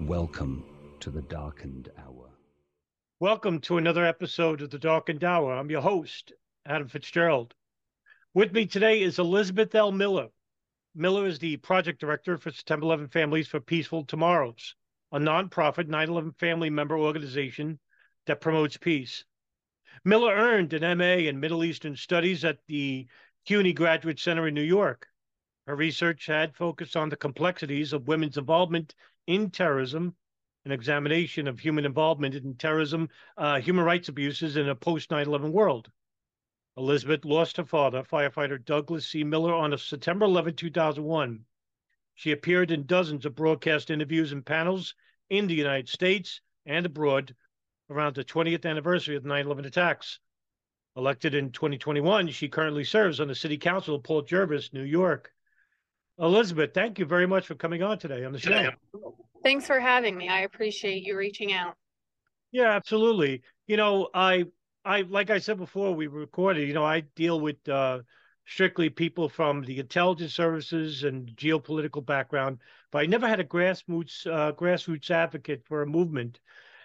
Welcome to the Darkened Hour. Welcome to another episode of the Darkened Hour. I'm your host, Adam Fitzgerald. With me today is Elizabeth L. Miller. Miller is the project director for September 11 Families for Peaceful Tomorrows, a nonprofit 9 11 family member organization that promotes peace. Miller earned an MA in Middle Eastern Studies at the CUNY Graduate Center in New York. Her research had focused on the complexities of women's involvement in terrorism, an examination of human involvement in terrorism, uh, human rights abuses in a post 9 11 world. Elizabeth lost her father, firefighter Douglas C. Miller, on September 11, 2001. She appeared in dozens of broadcast interviews and panels in the United States and abroad around the 20th anniversary of the 9 11 attacks. Elected in 2021, she currently serves on the City Council of Port Jervis, New York. Elizabeth, thank you very much for coming on today on the show. Thanks for having me. I appreciate you reaching out. Yeah, absolutely. You know, I I like I said before we recorded, you know, I deal with uh strictly people from the intelligence services and geopolitical background, but I never had a grassroots uh, grassroots advocate for a movement.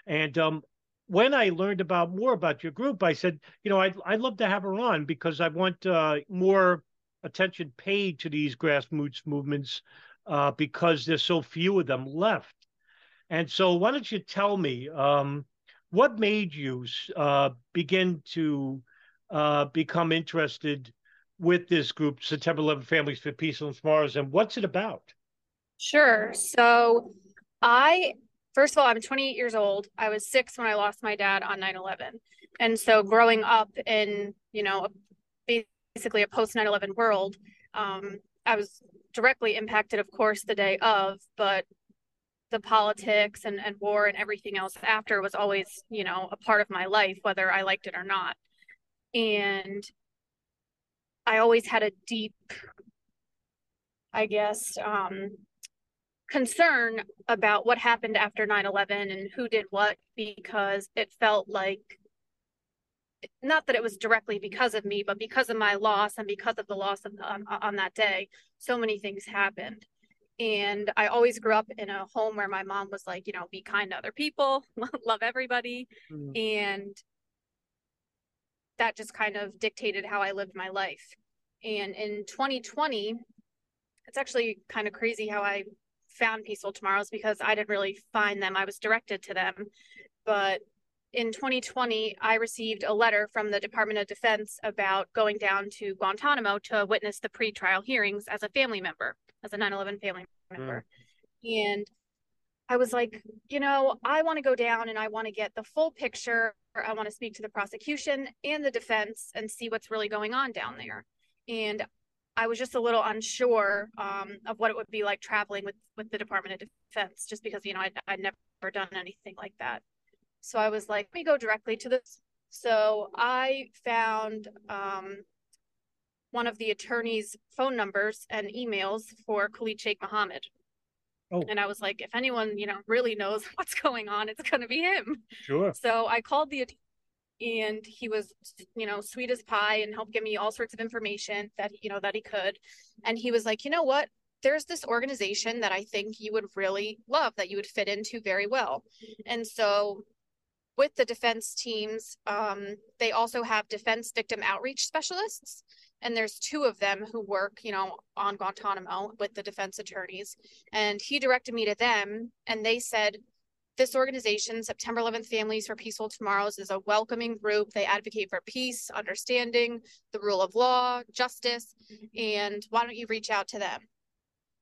And um, when I learned about more about your group, I said, you know, I'd I'd love to have her on because I want uh, more attention paid to these grassroots movements uh, because there's so few of them left. And so, why don't you tell me um, what made you uh, begin to uh, become interested with this group, September 11 Families for Peace on Mars, and what's it about? Sure. So, I first of all, I'm 28 years old. I was six when I lost my dad on 9 11. And so, growing up in, you know, basically a post 9 11 world, um, I was directly impacted, of course, the day of, but the politics and, and war and everything else after was always, you know, a part of my life, whether I liked it or not. And I always had a deep, I guess, um, concern about what happened after 9 11 and who did what because it felt like not that it was directly because of me, but because of my loss and because of the loss of um, on that day, so many things happened. And I always grew up in a home where my mom was like, you know, be kind to other people, love everybody. Mm-hmm. And that just kind of dictated how I lived my life. And in 2020, it's actually kind of crazy how I found Peaceful Tomorrows because I didn't really find them. I was directed to them. But in 2020, I received a letter from the Department of Defense about going down to Guantanamo to witness the pretrial hearings as a family member, as a 9 11 family member. Mm. And I was like, you know, I want to go down and I want to get the full picture. I want to speak to the prosecution and the defense and see what's really going on down there. And I was just a little unsure um, of what it would be like traveling with with the Department of Defense, just because you know I'd, I'd never done anything like that. So I was like, let me go directly to this. So I found um, one of the attorney's phone numbers and emails for Khalid Sheikh Mohammed. Oh. And I was like, if anyone, you know, really knows what's going on, it's going to be him. Sure. So I called the and he was, you know, sweet as pie and helped give me all sorts of information that, you know, that he could. And he was like, you know what? There's this organization that I think you would really love that you would fit into very well. And so with the defense teams, um, they also have defense victim outreach specialists. And there's two of them who work, you know, on Guantanamo with the defense attorneys. And he directed me to them, and they said this organization, September 11th Families for Peaceful Tomorrows, is a welcoming group. They advocate for peace, understanding, the rule of law, justice, and why don't you reach out to them?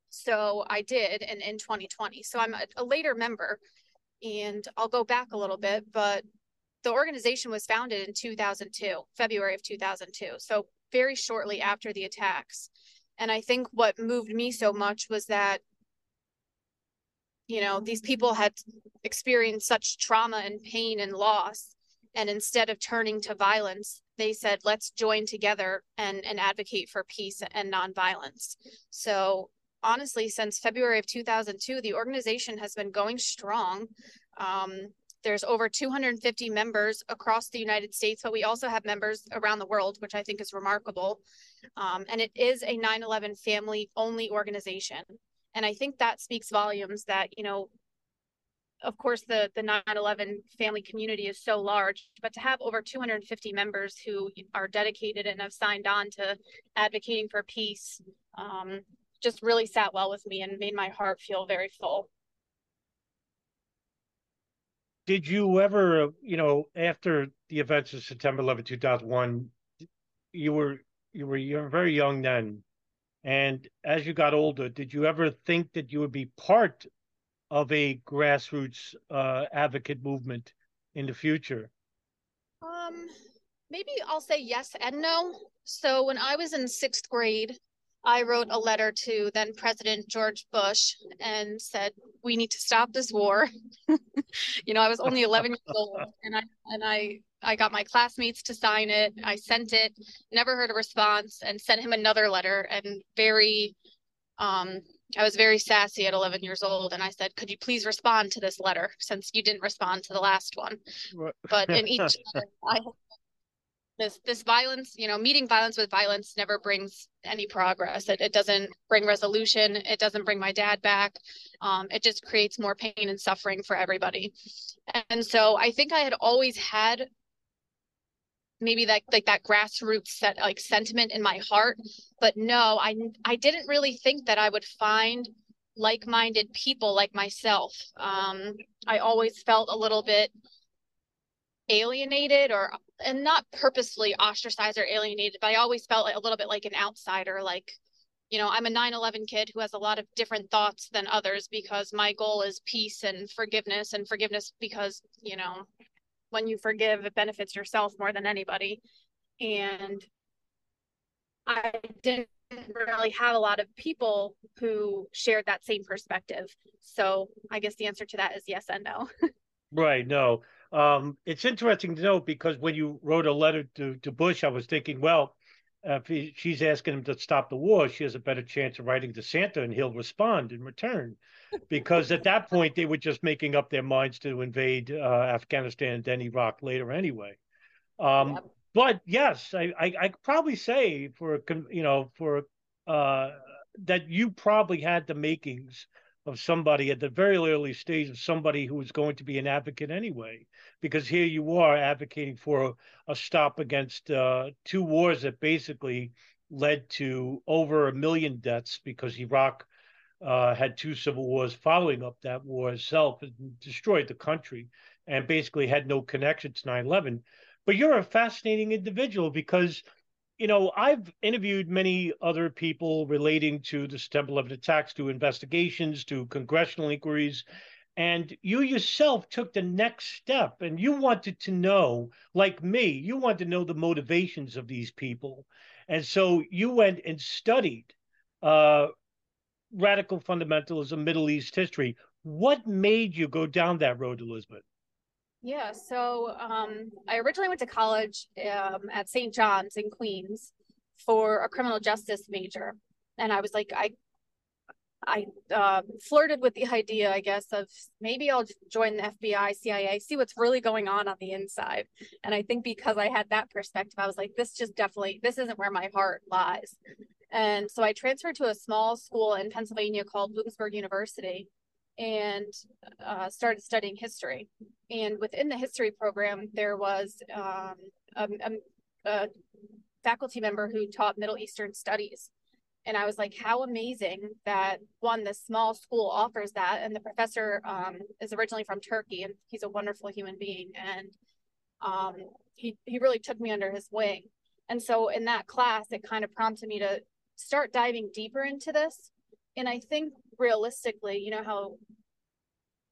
So I did and in 2020. So I'm a, a later member, and I'll go back a little bit, but the organization was founded in 2002, February of 2002. So very shortly after the attacks. And I think what moved me so much was that you know these people had experienced such trauma and pain and loss and instead of turning to violence they said let's join together and and advocate for peace and nonviolence so honestly since february of 2002 the organization has been going strong. Um, there's over 250 members across the united states but we also have members around the world which i think is remarkable. Um, and it is a 9-11 family only organization. And i think that speaks volumes that you know of course the the 9-11 family community is so large but to have over 250 members who are dedicated and have signed on to advocating for peace um, just really sat well with me and made my heart feel very full did you ever you know after the events of september 11 2001 you were you were you were very young then and as you got older, did you ever think that you would be part of a grassroots uh, advocate movement in the future? Um, maybe I'll say yes and no. So when I was in sixth grade, I wrote a letter to then President George Bush and said, "We need to stop this war." you know, I was only 11 years old, and I and I I got my classmates to sign it. I sent it, never heard a response, and sent him another letter. And very, um, I was very sassy at 11 years old, and I said, "Could you please respond to this letter since you didn't respond to the last one?" But in each letter, I this this violence, you know, meeting violence with violence never brings any progress. It, it doesn't bring resolution. It doesn't bring my dad back. Um, it just creates more pain and suffering for everybody. And so I think I had always had maybe that like that grassroots set like sentiment in my heart but no i i didn't really think that i would find like-minded people like myself um i always felt a little bit alienated or and not purposely ostracized or alienated but i always felt like a little bit like an outsider like you know i'm a 9-11 kid who has a lot of different thoughts than others because my goal is peace and forgiveness and forgiveness because you know when you forgive, it benefits yourself more than anybody. And I didn't really have a lot of people who shared that same perspective. So I guess the answer to that is yes and no. right. No. Um, it's interesting to note because when you wrote a letter to, to Bush, I was thinking, well, if he, she's asking him to stop the war, she has a better chance of writing to Santa and he'll respond in return because at that point they were just making up their minds to invade uh, Afghanistan and then Iraq later anyway. Um. But yes, I, I I probably say for you know for uh, that you probably had the makings of somebody at the very early stage of somebody who was going to be an advocate anyway, because here you are advocating for a, a stop against uh, two wars that basically led to over a million deaths because Iraq uh, had two civil wars following up that war itself and destroyed the country and basically had no connection to 9 11. But you're a fascinating individual because, you know, I've interviewed many other people relating to the September 11 attacks, to investigations, to congressional inquiries. And you yourself took the next step and you wanted to know, like me, you wanted to know the motivations of these people. And so you went and studied uh, radical fundamentalism, Middle East history. What made you go down that road, Elizabeth? Yeah, so um, I originally went to college um, at St. John's in Queens for a criminal justice major, and I was like, I, I uh, flirted with the idea, I guess, of maybe I'll join the FBI, CIA, see what's really going on on the inside. And I think because I had that perspective, I was like, this just definitely, this isn't where my heart lies. And so I transferred to a small school in Pennsylvania called Bloomsburg University and uh, started studying history. And within the history program, there was um, a, a, a, faculty member who taught Middle Eastern studies. and I was like, how amazing that one, this small school offers that. And the professor um, is originally from Turkey and he's a wonderful human being. And um, he, he really took me under his wing. And so in that class, it kind of prompted me to start diving deeper into this. And I think realistically, you know how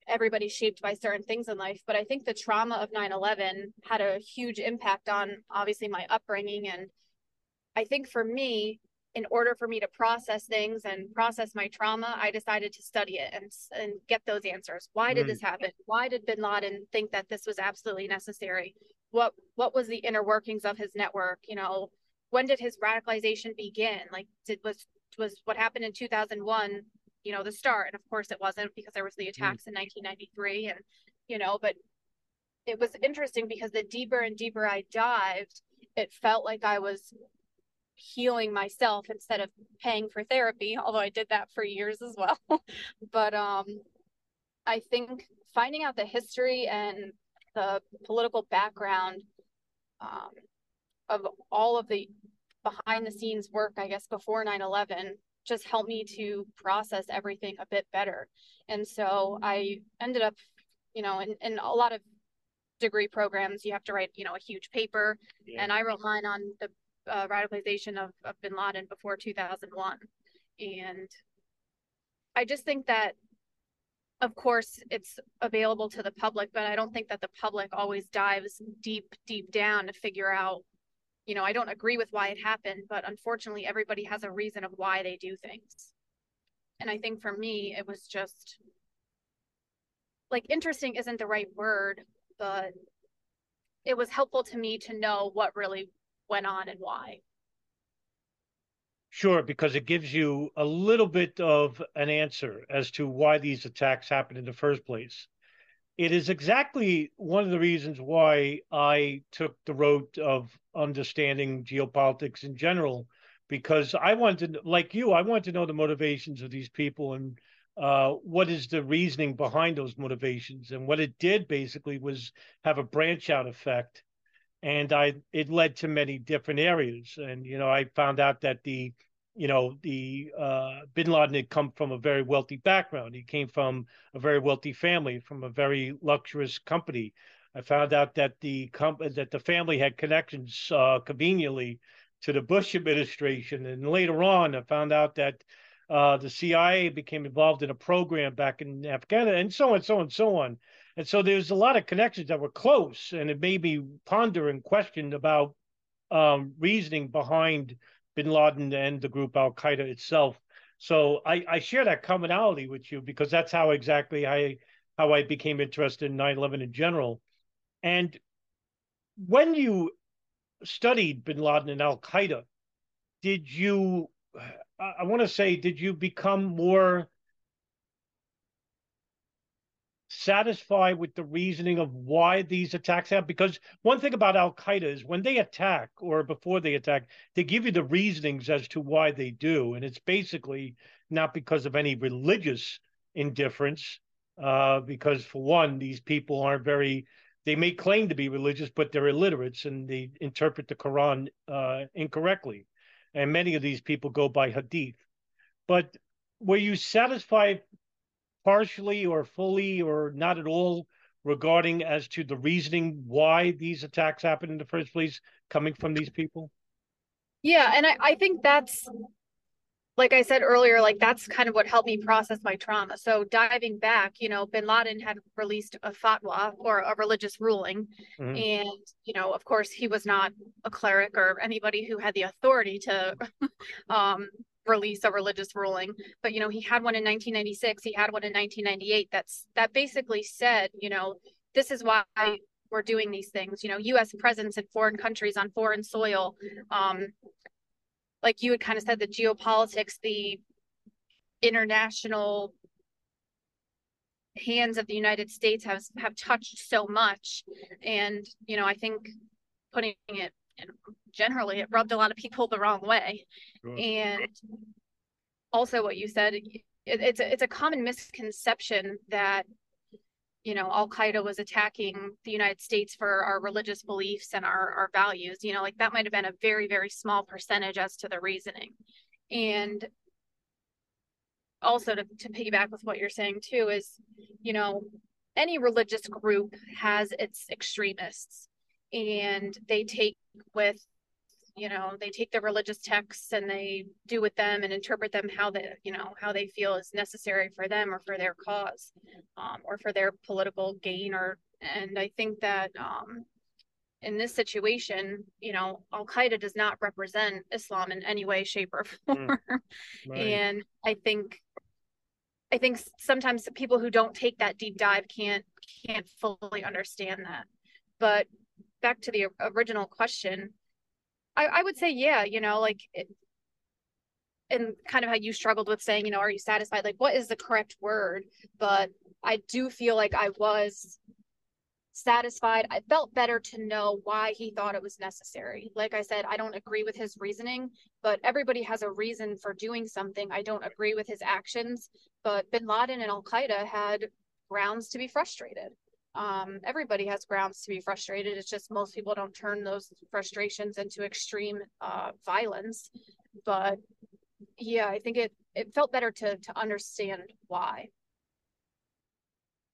everybody's shaped by certain things in life, but I think the trauma of 9 11 had a huge impact on obviously my upbringing. And I think for me, in order for me to process things and process my trauma, I decided to study it and and get those answers. Why did mm. this happen? Why did Bin Laden think that this was absolutely necessary? What what was the inner workings of his network? You know, when did his radicalization begin? Like, did was was what happened in 2001? You know, the start, and of course it wasn't because there was the mm. attacks mm. in 1993, and you know, but it was interesting because the deeper and deeper I dived, it felt like I was healing myself instead of paying for therapy although i did that for years as well but um i think finding out the history and the political background um, of all of the behind the scenes work i guess before 9-11 just helped me to process everything a bit better and so i ended up you know in, in a lot of degree programs you have to write you know a huge paper yeah. and i rely on the uh, radicalization of, of bin Laden before 2001. And I just think that, of course, it's available to the public, but I don't think that the public always dives deep, deep down to figure out, you know, I don't agree with why it happened, but unfortunately, everybody has a reason of why they do things. And I think for me, it was just like interesting isn't the right word, but it was helpful to me to know what really went on and why. Sure, because it gives you a little bit of an answer as to why these attacks happened in the first place. It is exactly one of the reasons why I took the road of understanding geopolitics in general, because I wanted, to, like you, I wanted to know the motivations of these people and uh, what is the reasoning behind those motivations. And what it did basically was have a branch out effect and I it led to many different areas. And you know, I found out that the you know the uh, Bin Laden had come from a very wealthy background. He came from a very wealthy family, from a very luxurious company. I found out that the comp- that the family had connections uh, conveniently to the Bush administration, and later on, I found out that uh, the CIA became involved in a program back in Afghanistan, and so on, so on, so on. And so there's a lot of connections that were close, and it made me ponder and question about um, reasoning behind bin Laden and the group Al Qaeda itself. So I, I, share that commonality with you because that's how exactly I how I became interested in 9/11 in general. And when you studied bin Laden and Al Qaeda, did you I want to say, did you become more satisfied with the reasoning of why these attacks happen? Because one thing about Al Qaeda is when they attack or before they attack, they give you the reasonings as to why they do. And it's basically not because of any religious indifference, uh, because for one, these people aren't very, they may claim to be religious, but they're illiterates and they interpret the Quran uh, incorrectly. And many of these people go by hadith. But were you satisfied partially or fully or not at all regarding as to the reasoning why these attacks happened in the first place coming from these people? Yeah, and I, I think that's like I said earlier, like that's kind of what helped me process my trauma. So diving back, you know, bin Laden had released a fatwa or a religious ruling. Mm-hmm. And, you know, of course he was not a cleric or anybody who had the authority to um, release a religious ruling but you know he had one in 1996 he had one in 1998 that's that basically said you know this is why we're doing these things you know us presence in foreign countries on foreign soil um like you had kind of said the geopolitics the international hands of the united states have have touched so much and you know i think putting it generally it rubbed a lot of people the wrong way. Sure. And also what you said, it, it's a, it's a common misconception that you know Al Qaeda was attacking the United States for our religious beliefs and our our values. You know, like that might have been a very very small percentage as to the reasoning. And also to, to piggyback with what you're saying too is, you know, any religious group has its extremists and they take with you know they take the religious texts and they do with them and interpret them how they you know how they feel is necessary for them or for their cause um, or for their political gain or and i think that um, in this situation you know al qaeda does not represent islam in any way shape or hmm. form mm, right. and i think i think sometimes people who don't take that deep dive can't can't fully understand that but back to the original question I, I would say, yeah, you know, like, it, and kind of how you struggled with saying, you know, are you satisfied? Like, what is the correct word? But I do feel like I was satisfied. I felt better to know why he thought it was necessary. Like I said, I don't agree with his reasoning, but everybody has a reason for doing something. I don't agree with his actions, but bin Laden and Al Qaeda had grounds to be frustrated um, everybody has grounds to be frustrated. It's just most people don't turn those frustrations into extreme uh, violence. But yeah, I think it it felt better to to understand why.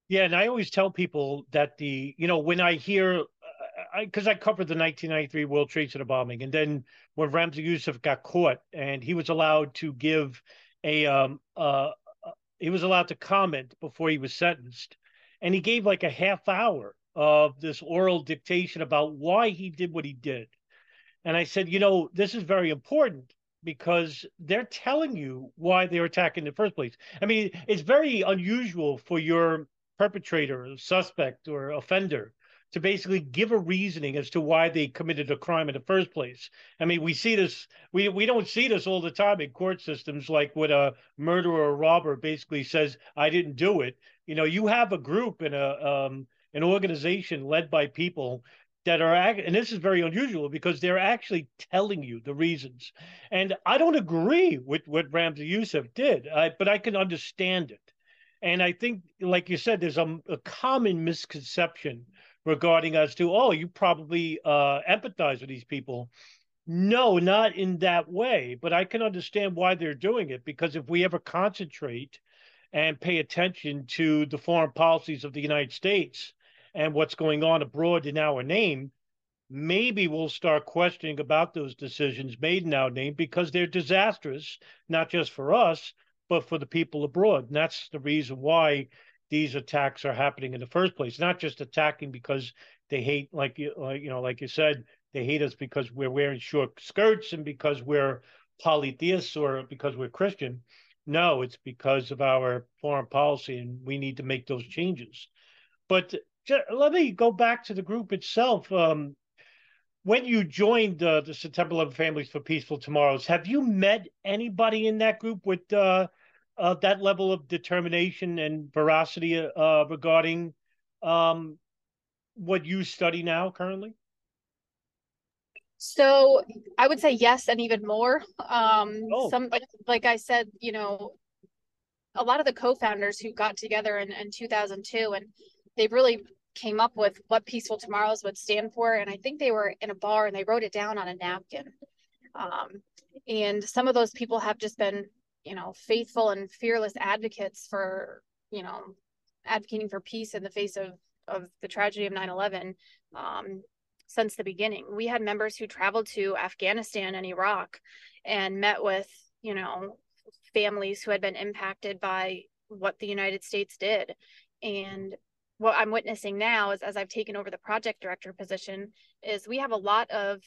Yeah, and I always tell people that the you know when I hear because I, I, covered the 1993 World Trade Center bombing, and then when Ramzi Youssef got caught and he was allowed to give a um uh he was allowed to comment before he was sentenced and he gave like a half hour of this oral dictation about why he did what he did. And I said, you know, this is very important because they're telling you why they're attacking in the first place. I mean, it's very unusual for your perpetrator, suspect, or offender to basically give a reasoning as to why they committed a crime in the first place. I mean, we see this, we, we don't see this all the time in court systems, like when a murderer or robber basically says, I didn't do it. You know, you have a group and a um, an organization led by people that are and this is very unusual because they're actually telling you the reasons. And I don't agree with what Ramzi Youssef did, I, but I can understand it. And I think, like you said, there's a, a common misconception regarding us to, oh, you probably uh, empathize with these people. No, not in that way, but I can understand why they're doing it because if we ever concentrate and pay attention to the foreign policies of the United States and what's going on abroad in our name, maybe we'll start questioning about those decisions made in our name because they're disastrous, not just for us, but for the people abroad. And that's the reason why these attacks are happening in the first place. Not just attacking because they hate, like you, you know, like you said, they hate us because we're wearing short skirts and because we're polytheists or because we're Christian no, it's because of our foreign policy, and we need to make those changes. But let me go back to the group itself. Um, when you joined uh, the September 11 Families for Peaceful Tomorrows, have you met anybody in that group with uh, uh, that level of determination and veracity uh, regarding um, what you study now currently? So I would say yes, and even more. Um, oh. Some like, like I said, you know, a lot of the co-founders who got together in, in 2002, and they really came up with what Peaceful Tomorrows would stand for. And I think they were in a bar and they wrote it down on a napkin. Um, and some of those people have just been, you know, faithful and fearless advocates for, you know, advocating for peace in the face of of the tragedy of 9/11. Um, since the beginning. We had members who traveled to Afghanistan and Iraq and met with, you know, families who had been impacted by what the United States did. And what I'm witnessing now is as I've taken over the project director position is we have a lot of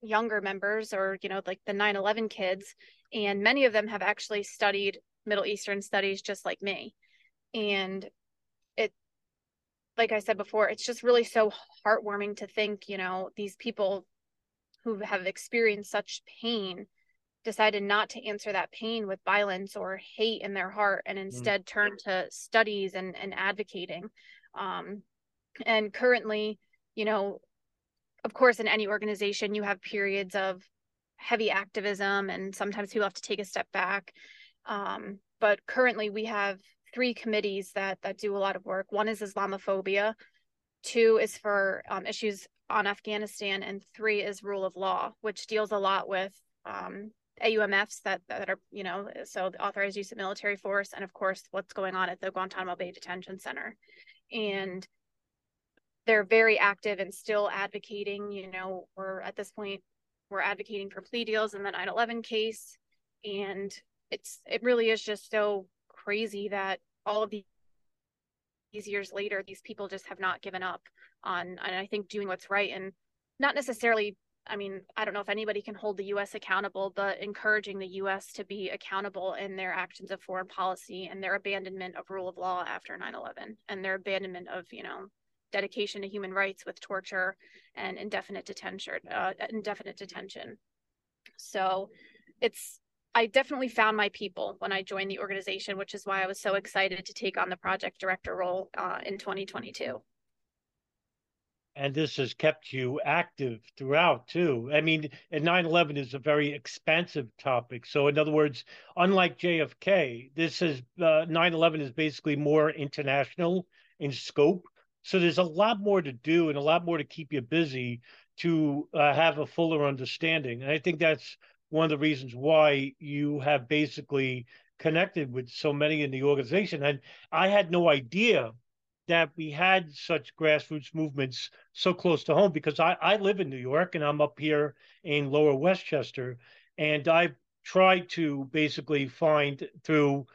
younger members or you know like the 9/11 kids and many of them have actually studied Middle Eastern studies just like me. And like I said before, it's just really so heartwarming to think, you know, these people who have experienced such pain decided not to answer that pain with violence or hate in their heart and mm. instead mm. turn to studies and, and advocating. Um, and currently, you know, of course, in any organization, you have periods of heavy activism and sometimes people have to take a step back. Um, but currently, we have three committees that that do a lot of work. One is Islamophobia, two is for um, issues on Afghanistan, and three is rule of law, which deals a lot with um, AUMFs that that are you know so the authorized use of military force, and of course what's going on at the Guantanamo Bay Detention Center, and they're very active and still advocating. You know, we're at this point we're advocating for plea deals in the 9/11 case, and it's it really is just so crazy that all of these years later, these people just have not given up on, and I think doing what's right and not necessarily I mean, I don't know if anybody can hold the US accountable, but encouraging the US to be accountable in their actions of foreign policy and their abandonment of rule of law after 9/11 and their abandonment of, you know, dedication to human rights with torture and indefinite detention uh, indefinite detention. So, it's I definitely found my people when I joined the organization, which is why I was so excited to take on the project director role uh, in 2022 and this has kept you active throughout too. I mean, 9/11 is a very expansive topic. So, in other words, unlike JFK, this is uh, 9/11 is basically more international in scope. So there's a lot more to do and a lot more to keep you busy to uh, have a fuller understanding. And I think that's one of the reasons why you have basically connected with so many in the organization. And I had no idea that we had such grassroots movements so close to home because I, I live in New York and I'm up here in lower Westchester. And I've tried to basically find through,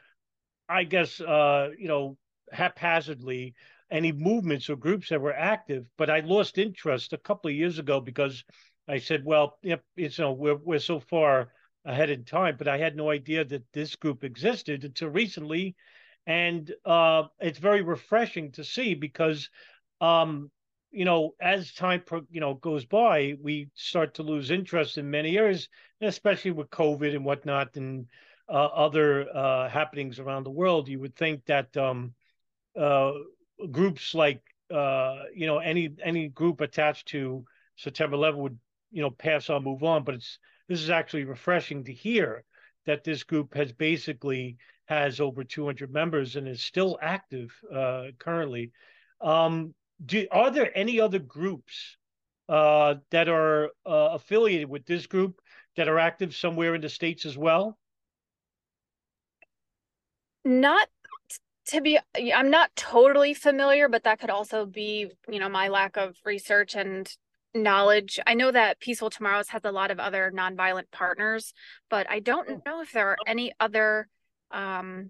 I guess, uh, you know, haphazardly any movements or groups that were active. But I lost interest a couple of years ago because I said, well, it's, you know, we're, we're so far ahead in time, but I had no idea that this group existed until recently. And uh, it's very refreshing to see because um, you know as time pro- you know goes by we start to lose interest in many areas especially with covid and whatnot and uh, other uh, happenings around the world. You would think that um, uh, groups like uh, you know any any group attached to september 11 would you know pass on move on but it's this is actually refreshing to hear that this group has basically has over 200 members and is still active uh, currently. Um, do, are there any other groups uh, that are uh, affiliated with this group that are active somewhere in the states as well? Not to be i'm not totally familiar but that could also be you know my lack of research and knowledge. I know that peaceful tomorrows has a lot of other nonviolent partners but i don't oh. know if there are any other um,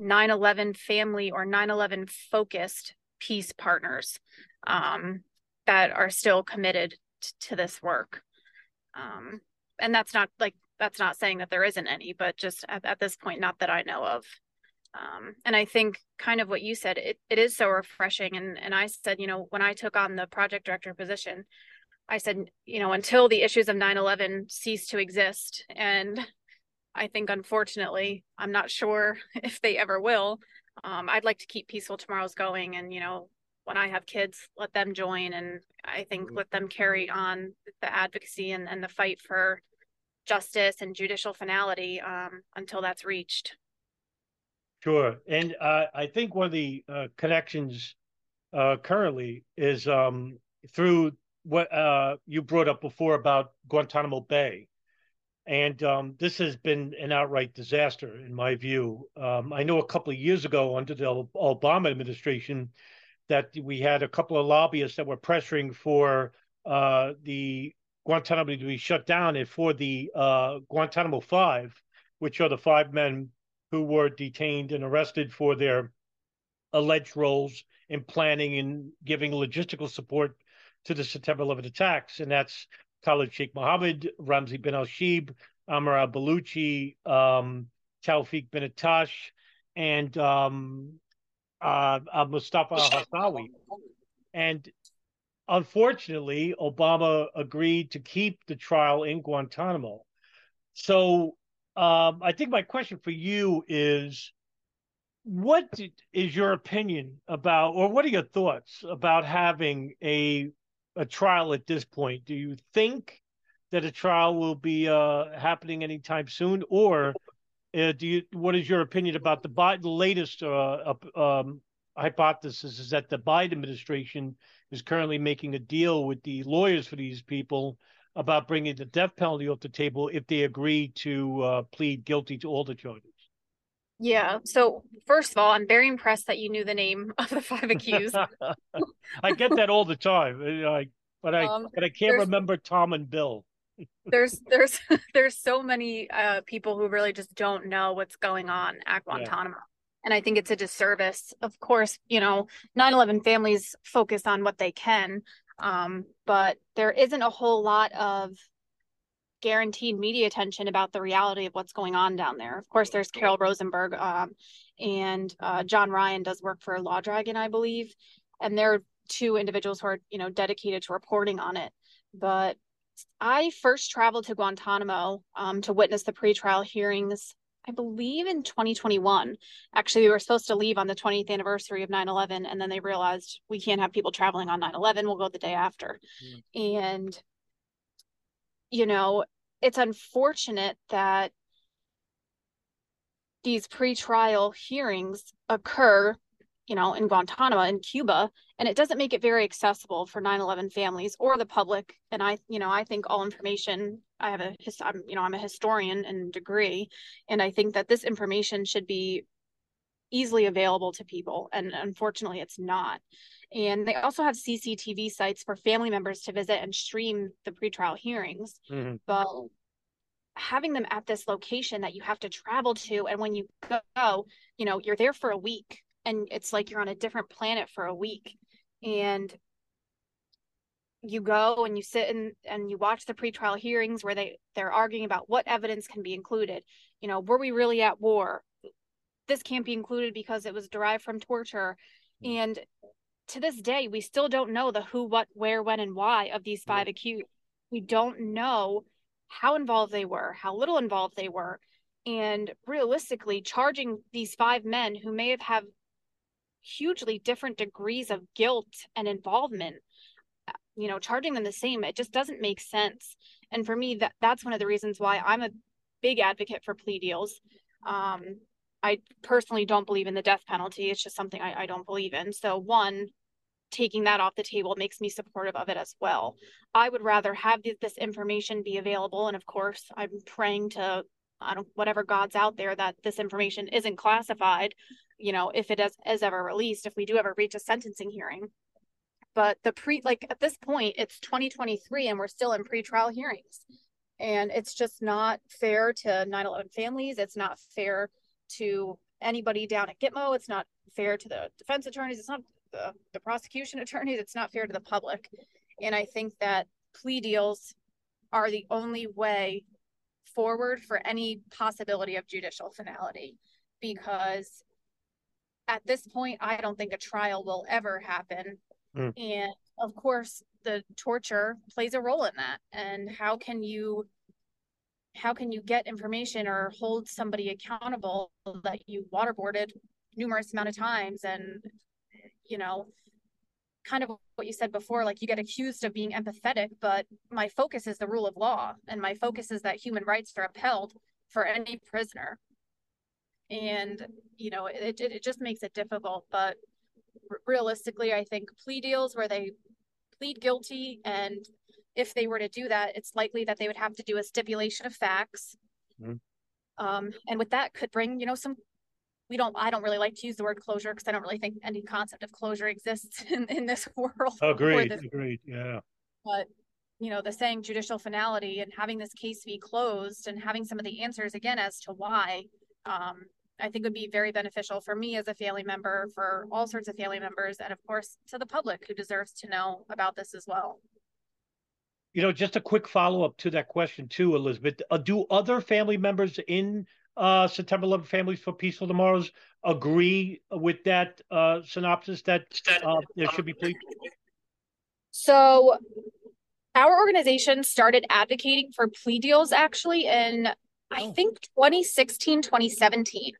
9-11 family or 9-11 focused peace partners um, that are still committed t- to this work. Um, and that's not like that's not saying that there isn't any but just at, at this point not that i know of. Um, and i think kind of what you said it, it is so refreshing. And and i said you know when i took on the project director position i said you know until the issues of 9-11 cease to exist and I think unfortunately, I'm not sure if they ever will. Um, I'd like to keep Peaceful Tomorrows going, and you know, when I have kids, let them join, and I think mm-hmm. let them carry on the advocacy and, and the fight for justice and judicial finality um, until that's reached. Sure, and uh, I think one of the uh, connections uh, currently is um, through what uh, you brought up before about Guantanamo Bay. And um, this has been an outright disaster, in my view. Um, I know a couple of years ago, under the Obama administration, that we had a couple of lobbyists that were pressuring for uh, the Guantanamo to be shut down and for the uh, Guantanamo Five, which are the five men who were detained and arrested for their alleged roles in planning and giving logistical support to the September 11 attacks. And that's Khalid Sheikh Mohammed, Ramzi bin al Shibh, Ammar al Baluchi, um, bin Attash, and um, uh, uh, Mustafa Hawsawi. And unfortunately, Obama agreed to keep the trial in Guantanamo. So um, I think my question for you is what is your opinion about, or what are your thoughts about having a a trial at this point. Do you think that a trial will be uh, happening anytime soon, or uh, do you? What is your opinion about the Biden, the latest uh, um, hypothesis is that the Biden administration is currently making a deal with the lawyers for these people about bringing the death penalty off the table if they agree to uh, plead guilty to all the charges. Yeah. So first of all, I'm very impressed that you knew the name of the five accused. I get that all the time, I, but I um, but I can't remember Tom and Bill. there's there's there's so many uh, people who really just don't know what's going on at Guantanamo. Yeah. And I think it's a disservice. Of course, you know, 9/11 families focus on what they can, um, but there isn't a whole lot of guaranteed media attention about the reality of what's going on down there. Of course, there's Carol Rosenberg, um, and uh, John Ryan does work for Lawdragon, I believe, and they're two individuals who are you know dedicated to reporting on it. But I first traveled to Guantanamo um, to witness the pretrial hearings. I believe in 2021. Actually, we were supposed to leave on the 20th anniversary of 9 11, and then they realized we can't have people traveling on 9 11. We'll go the day after. Mm. And you know, it's unfortunate that these pretrial hearings occur, you know, in Guantanamo in Cuba, and it doesn't make it very accessible for 9/11 families or the public. And I, you know, I think all information. I have a, I'm, you know, I'm a historian and degree, and I think that this information should be easily available to people, and unfortunately, it's not. And they also have CCTV sites for family members to visit and stream the pretrial hearings. Mm-hmm. But having them at this location that you have to travel to, and when you go, you know, you're there for a week and it's like you're on a different planet for a week. And you go and you sit and and you watch the pretrial hearings where they they're arguing about what evidence can be included you know were we really at war this can't be included because it was derived from torture and to this day, we still don't know the who, what, where, when, and why of these five accused. We don't know how involved they were, how little involved they were. And realistically, charging these five men who may have had hugely different degrees of guilt and involvement, you know, charging them the same, it just doesn't make sense. And for me, that that's one of the reasons why I'm a big advocate for plea deals. Um, I personally don't believe in the death penalty. It's just something I, I don't believe in. So, one, taking that off the table makes me supportive of it as well. I would rather have this information be available. And of course, I'm praying to I don't whatever God's out there that this information isn't classified, you know, if it is, is ever released, if we do ever reach a sentencing hearing. But the pre like at this point, it's 2023 and we're still in pre-trial hearings. And it's just not fair to 9-11 families. It's not fair to anybody down at Gitmo. It's not fair to the defense attorneys. It's not the, the prosecution attorneys. It's not fair to the public. And I think that plea deals are the only way forward for any possibility of judicial finality because at this point, I don't think a trial will ever happen. Mm. And of course, the torture plays a role in that. And how can you how can you get information or hold somebody accountable that you waterboarded numerous amount of times and you know kind of what you said before like you get accused of being empathetic but my focus is the rule of law and my focus is that human rights are upheld for any prisoner. And you know it, it, it just makes it difficult but realistically i think plea deals where they plead guilty and if they were to do that, it's likely that they would have to do a stipulation of facts. Mm-hmm. Um, and with that could bring, you know, some we don't I don't really like to use the word closure because I don't really think any concept of closure exists in, in this world. Agreed. This, agreed. Yeah. But you know, the saying judicial finality and having this case be closed and having some of the answers again as to why, um, I think would be very beneficial for me as a family member, for all sorts of family members, and of course to the public who deserves to know about this as well. You know, just a quick follow up to that question too, Elizabeth. Uh, do other family members in uh, September 11 Families for Peaceful Tomorrows agree with that uh, synopsis that uh, there should be plea? So, our organization started advocating for plea deals actually in, I oh. think, 2016, 2017,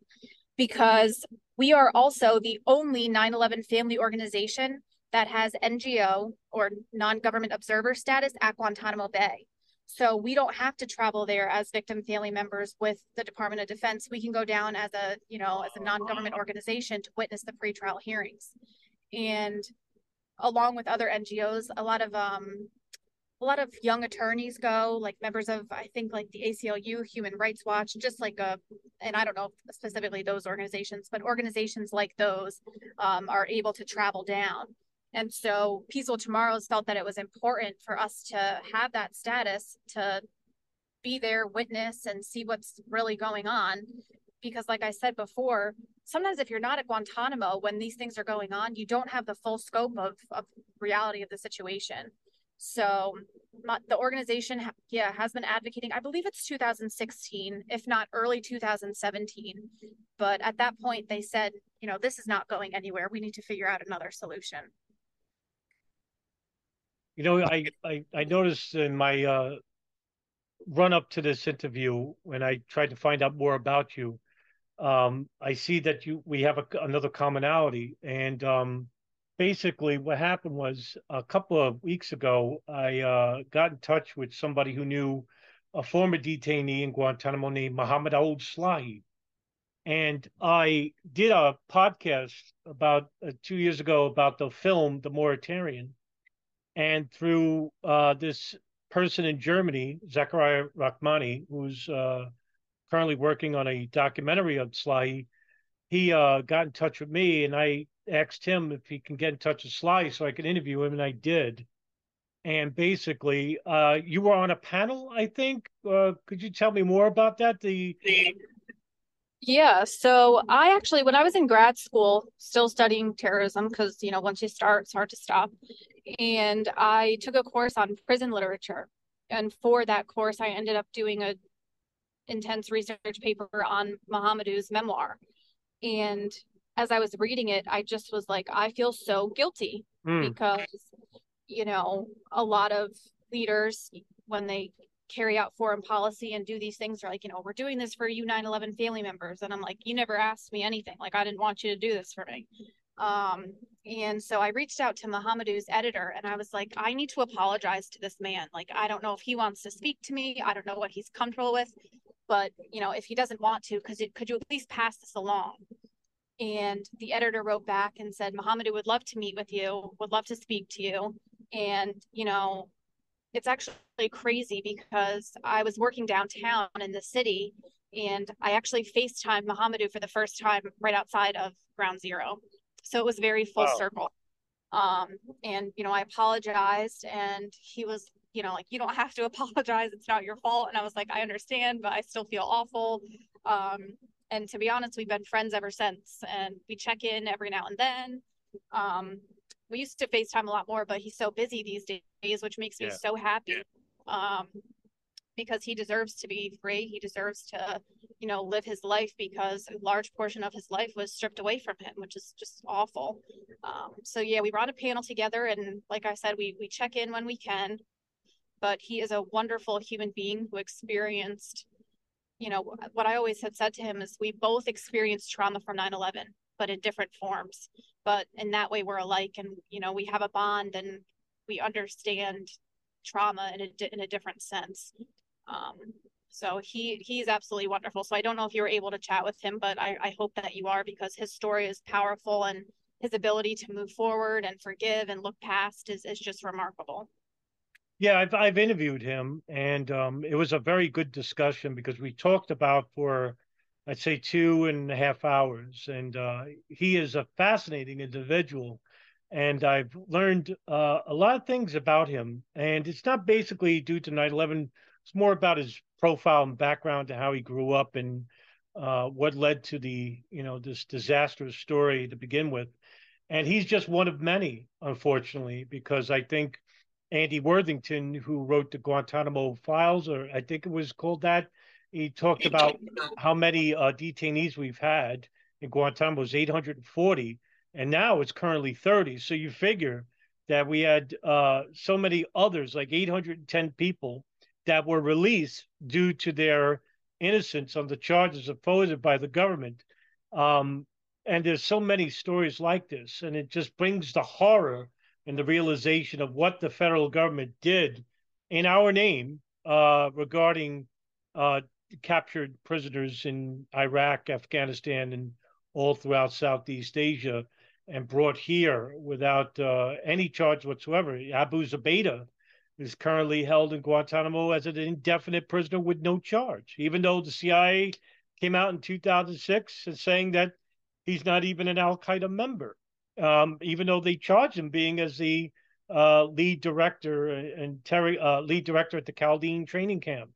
because we are also the only 9 11 family organization that has NGO or non government observer status at Guantanamo Bay. So we don't have to travel there as victim family members with the Department of Defense. We can go down as a, you know, as a non-government organization to witness the pretrial hearings. And along with other NGOs, a lot of um a lot of young attorneys go, like members of I think like the ACLU, Human Rights Watch, just like a, and I don't know specifically those organizations, but organizations like those um, are able to travel down. And so Peaceful Tomorrows felt that it was important for us to have that status to be there, witness, and see what's really going on. Because, like I said before, sometimes if you're not at Guantanamo when these things are going on, you don't have the full scope of, of reality of the situation. So my, the organization, yeah, has been advocating. I believe it's 2016, if not early 2017. But at that point, they said, you know, this is not going anywhere. We need to figure out another solution. You know, I I, I noticed in my uh, run up to this interview when I tried to find out more about you, um, I see that you we have a, another commonality, and um, basically what happened was a couple of weeks ago I uh, got in touch with somebody who knew a former detainee in Guantanamo named Mohammed Ould Slahi. And I did a podcast about uh, two years ago about the film The Mauritanian and through uh, this person in Germany, Zachariah Rahmani, who's uh, currently working on a documentary of Slahi, he uh, got in touch with me, and I asked him if he can get in touch with Slahi so I could interview him, and I did. And basically, uh, you were on a panel, I think. Uh, could you tell me more about that? The yeah, so I actually, when I was in grad school, still studying terrorism, because you know, once you start, it's hard to stop and I took a course on prison literature. And for that course, I ended up doing a intense research paper on Mohamedou's memoir. And as I was reading it, I just was like, I feel so guilty mm. because, you know, a lot of leaders, when they carry out foreign policy and do these things, are like, you know, we're doing this for you 9 11 family members. And I'm like, you never asked me anything. Like, I didn't want you to do this for me. Um, and so I reached out to Mohamedou's editor and I was like, I need to apologize to this man. Like, I don't know if he wants to speak to me. I don't know what he's comfortable with, but you know, if he doesn't want to, because could you at least pass this along? And the editor wrote back and said, Mohamedou would love to meet with you, would love to speak to you. And, you know, it's actually crazy because I was working downtown in the city and I actually FaceTimed Mohamedou for the first time right outside of ground zero. So it was very full wow. circle. Um, and you know, I apologized, and he was, you know, like, you don't have to apologize. It's not your fault. And I was like, I understand, but I still feel awful. Um, and to be honest, we've been friends ever since, and we check in every now and then. Um, we used to FaceTime a lot more, but he's so busy these days, which makes me yeah. so happy. Um, because he deserves to be free. He deserves to, you know, live his life because a large portion of his life was stripped away from him, which is just awful. Um, so yeah, we brought a panel together, and like I said, we we check in when we can. But he is a wonderful human being who experienced, you know, what I always had said to him is we both experienced trauma from 9/11, but in different forms. But in that way, we're alike, and you know, we have a bond, and we understand trauma in a, in a different sense. Um, so he he's absolutely wonderful. So I don't know if you were able to chat with him, but I, I hope that you are because his story is powerful and his ability to move forward and forgive and look past is, is just remarkable. Yeah, I've I've interviewed him and um, it was a very good discussion because we talked about for I'd say two and a half hours, and uh, he is a fascinating individual, and I've learned uh, a lot of things about him. And it's not basically due to 9/11 it's more about his profile and background to how he grew up and uh, what led to the you know this disastrous story to begin with. And he's just one of many, unfortunately, because I think Andy Worthington, who wrote the Guantanamo Files, or I think it was called that, he talked about how many uh, detainees we've had in Guantanamo was 840, and now it's currently 30. So you figure that we had uh, so many others, like 810 people that were released due to their innocence on the charges opposed by the government. Um, and there's so many stories like this, and it just brings the horror and the realization of what the federal government did in our name uh, regarding uh, captured prisoners in Iraq, Afghanistan, and all throughout Southeast Asia, and brought here without uh, any charge whatsoever. Abu Zubaydah is currently held in Guantanamo as an indefinite prisoner with no charge, even though the CIA came out in 2006 and saying that he's not even an Al Qaeda member, um, even though they charged him being as the uh, lead director and Terry uh, lead director at the Khalden training camp.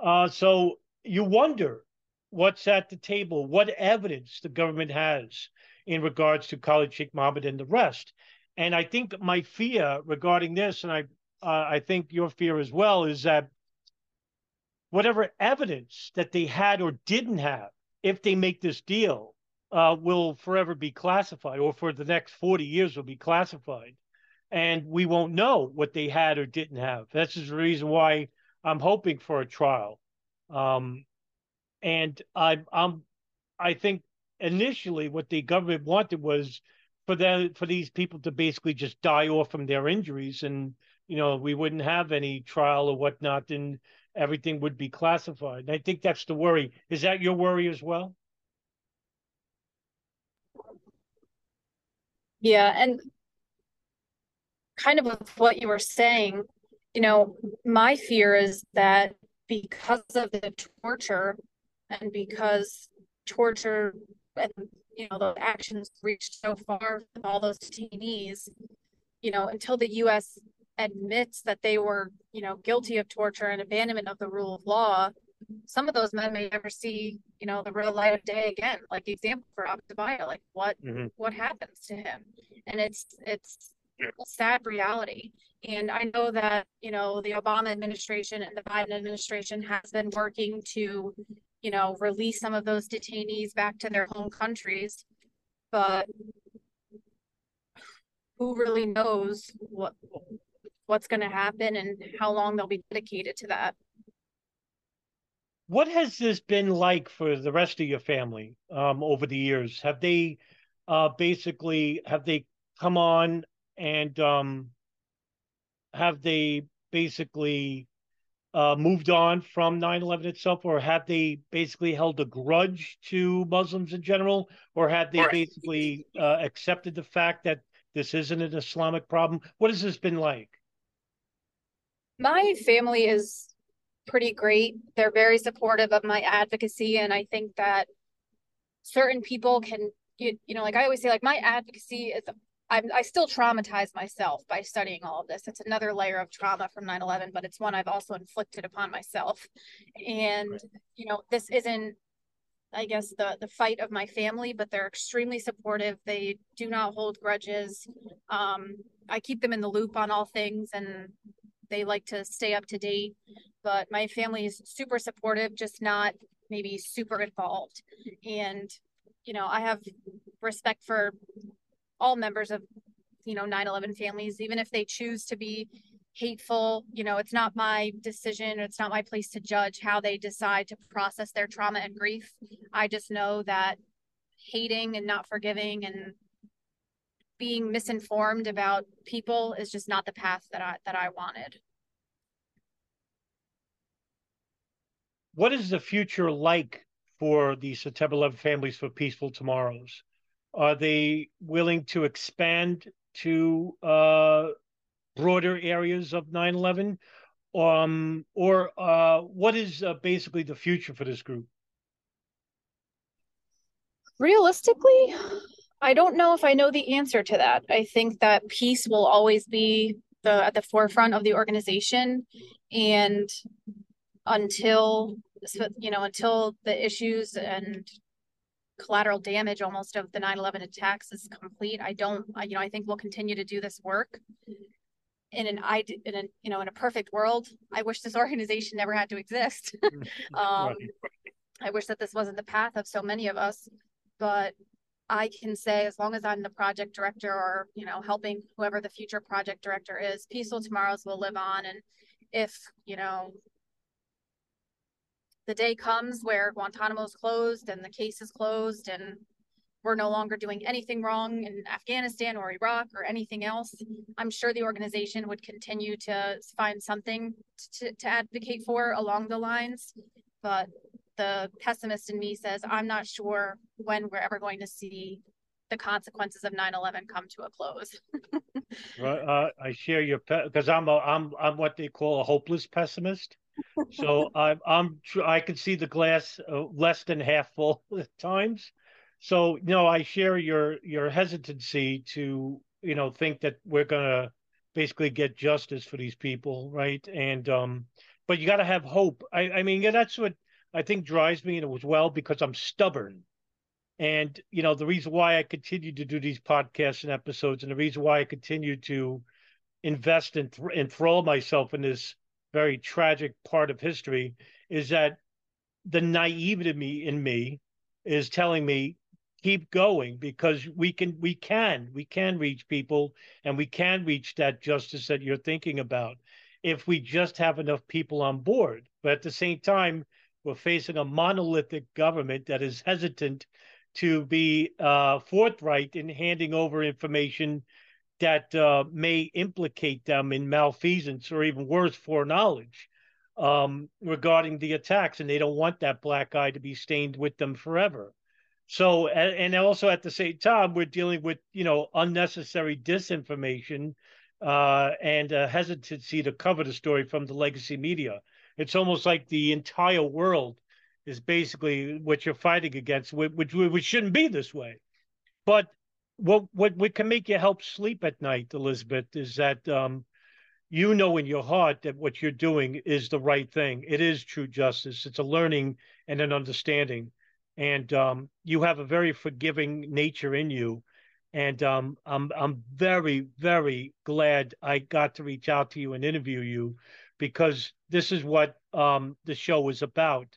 Uh, so you wonder what's at the table, what evidence the government has in regards to Khalid Sheikh Mohammed and the rest. And I think my fear regarding this, and I uh, I think your fear as well, is that whatever evidence that they had or didn't have, if they make this deal, uh, will forever be classified, or for the next 40 years will be classified. And we won't know what they had or didn't have. That's the reason why I'm hoping for a trial. Um, and I, I'm, I think initially what the government wanted was for them, for these people to basically just die off from their injuries, and you know we wouldn't have any trial or whatnot, and everything would be classified. And I think that's the worry. Is that your worry as well? Yeah, and kind of with what you were saying, you know, my fear is that because of the torture and because torture and you know the actions reached so far with all those detainees, you know, until the U.S. admits that they were, you know, guilty of torture and abandonment of the rule of law, some of those men may never see, you know, the real light of day again. Like the example for Abu like what mm-hmm. what happens to him, and it's it's a sad reality. And I know that you know the Obama administration and the Biden administration has been working to, you know, release some of those detainees back to their home countries, but who really knows what what's going to happen and how long they'll be dedicated to that. What has this been like for the rest of your family um, over the years? Have they uh, basically have they come on and um, have they basically uh, moved on from 9-11 itself or have they basically held a grudge to muslims in general or have they basically uh, accepted the fact that this isn't an islamic problem what has this been like my family is pretty great. They're very supportive of my advocacy. And I think that certain people can, you, you know, like I always say, like my advocacy is, I'm, I still traumatize myself by studying all of this. It's another layer of trauma from 9 11, but it's one I've also inflicted upon myself. And, right. you know, this isn't I guess the the fight of my family, but they're extremely supportive. They do not hold grudges. Um, I keep them in the loop on all things, and they like to stay up to date. But my family is super supportive, just not maybe super involved. And, you know, I have respect for all members of, you know, 9 11 families, even if they choose to be hateful. You know, it's not my decision, it's not my place to judge how they decide to process their trauma and grief. I just know that hating and not forgiving and being misinformed about people is just not the path that I that I wanted. What is the future like for the September 11 families for peaceful tomorrows? Are they willing to expand to uh, broader areas of 9 11? Um, or uh, what is uh, basically the future for this group? Realistically, I don't know if I know the answer to that. I think that peace will always be the at the forefront of the organization, and until you know until the issues and collateral damage almost of the 9-11 attacks is complete i don't you know i think we'll continue to do this work. In an i in a you know in a perfect world i wish this organization never had to exist. Um, i wish that this wasn't the path of so many of us but I can say as long as I'm the project director or, you know, helping whoever the future project director is, Peaceful Tomorrows will live on. And if, you know, the day comes where Guantanamo is closed and the case is closed and we're no longer doing anything wrong in Afghanistan or Iraq or anything else, I'm sure the organization would continue to find something to, to advocate for along the lines. But the pessimist in me says, I'm not sure when we're ever going to see the consequences of 9/11 come to a close. uh, I share your because I'm a I'm I'm what they call a hopeless pessimist. So I'm I'm I can see the glass uh, less than half full at times. So you know I share your your hesitancy to you know think that we're gonna basically get justice for these people, right? And um, but you got to have hope. I I mean yeah, that's what I think drives me, and it was well because I'm stubborn. And you know the reason why I continue to do these podcasts and episodes, and the reason why I continue to invest and th- enthrall myself in this very tragic part of history, is that the naivety in me is telling me keep going because we can we can we can reach people and we can reach that justice that you're thinking about if we just have enough people on board but at the same time we're facing a monolithic government that is hesitant to be uh, forthright in handing over information that uh, may implicate them in malfeasance or even worse, foreknowledge um, regarding the attacks. And they don't want that black eye to be stained with them forever. So, and also at the same time, we're dealing with, you know, unnecessary disinformation uh, and hesitancy to cover the story from the legacy media. It's almost like the entire world is basically what you're fighting against, which, which shouldn't be this way. But what what what can make you help sleep at night, Elizabeth, is that um, you know in your heart that what you're doing is the right thing. It is true justice. It's a learning and an understanding, and um, you have a very forgiving nature in you. And um, I'm I'm very very glad I got to reach out to you and interview you, because this is what um, the show is about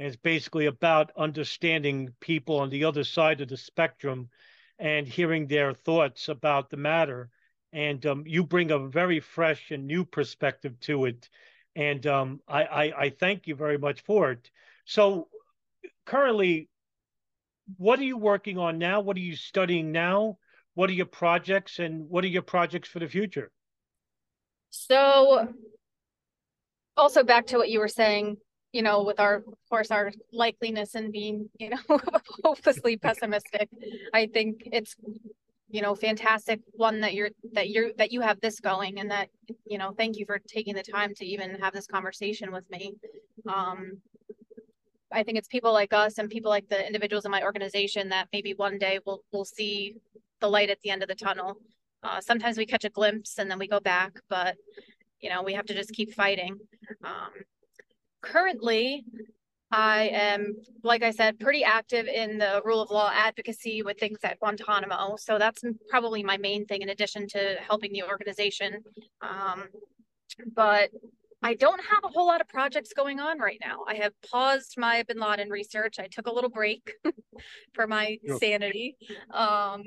and it's basically about understanding people on the other side of the spectrum and hearing their thoughts about the matter. And um, you bring a very fresh and new perspective to it. And um, I, I, I thank you very much for it. So, currently, what are you working on now? What are you studying now? What are your projects and what are your projects for the future? So, also back to what you were saying you know, with our, of course, our likeliness and being, you know, hopelessly pessimistic, I think it's, you know, fantastic one that you're that you're that you have this going and that, you know, thank you for taking the time to even have this conversation with me. Um, I think it's people like us and people like the individuals in my organization that maybe one day we'll we'll see the light at the end of the tunnel. Uh, sometimes we catch a glimpse and then we go back, but you know we have to just keep fighting. Um, currently, I am, like I said, pretty active in the rule of law advocacy with things at Guantanamo. So that's probably my main thing in addition to helping the organization. Um, but I don't have a whole lot of projects going on right now. I have paused my bin Laden research. I took a little break for my sanity. Um,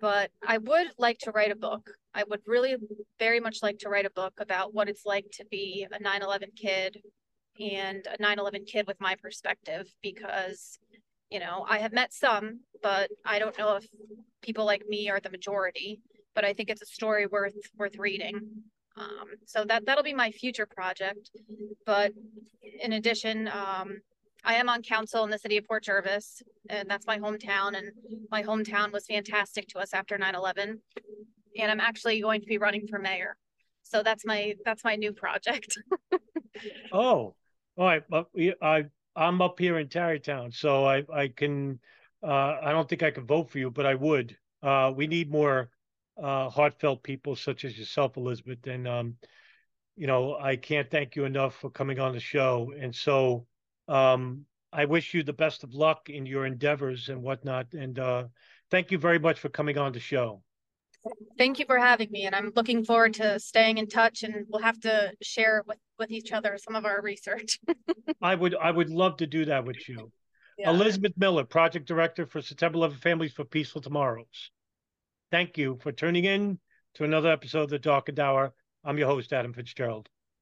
but I would like to write a book. I would really very much like to write a book about what it's like to be a 9 11 kid and a 9-11 kid with my perspective because you know i have met some but i don't know if people like me are the majority but i think it's a story worth worth reading um, so that that'll be my future project. But in addition um, i am on council in the city of port jervis and that's my hometown and my hometown was fantastic to us after 9-11 and i'm actually going to be running for mayor. So that's my that's my new project. Oh all right, but I I'm up here in Tarrytown, so I I can uh, I don't think I can vote for you, but I would. Uh, we need more uh, heartfelt people such as yourself, Elizabeth, and um, you know I can't thank you enough for coming on the show. And so um, I wish you the best of luck in your endeavors and whatnot. And uh, thank you very much for coming on the show. Thank you for having me, and I'm looking forward to staying in touch. And we'll have to share with with each other some of our research. I would I would love to do that with you. Yeah. Elizabeth Miller, Project Director for September 11 Families for Peaceful Tomorrows. Thank you for tuning in to another episode of The Darkened Hour. I'm your host, Adam Fitzgerald.